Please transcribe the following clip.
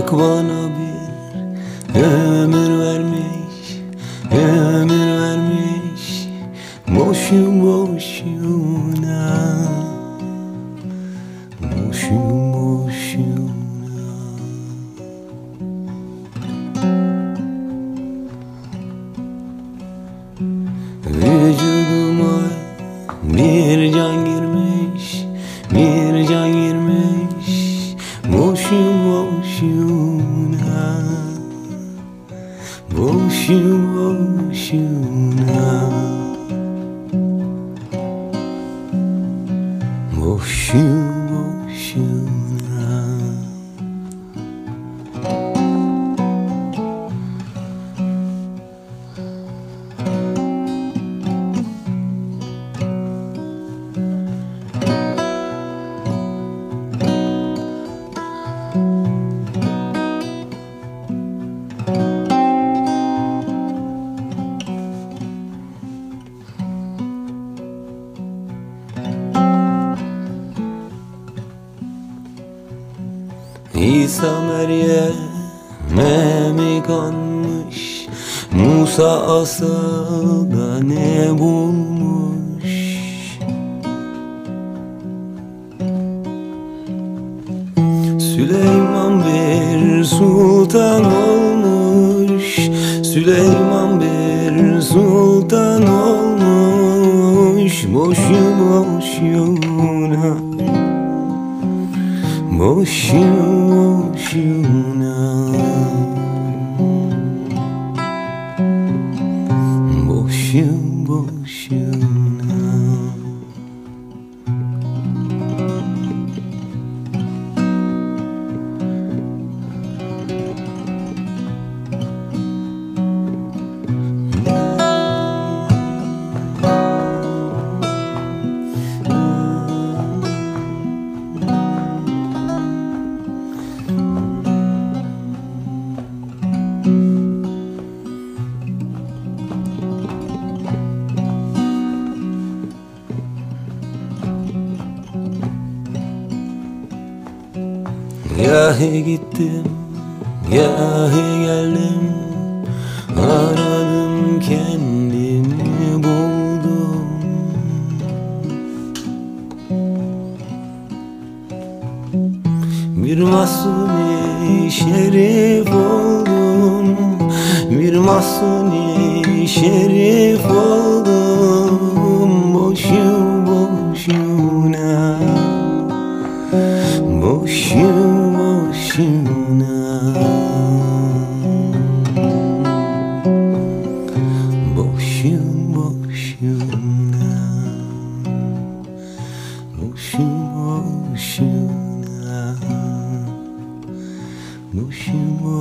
Hak bana bir ömür vermiş Ömür vermiş. Boşu boşuna Boşu boşuna Boşu boşuna İsa Meryem'e mi kanmış Musa asada ne bulmuş? Süleyman bir sultan olmuş. Süleyman bir sultan olmuş. Boşu boşuna Boşu boşuna Boşu Yahi gittim, yahi geldim. Aradım kendimi buldum. Bir masuni şerif oldum. Bir masuni şerif oldum 想，我想啊，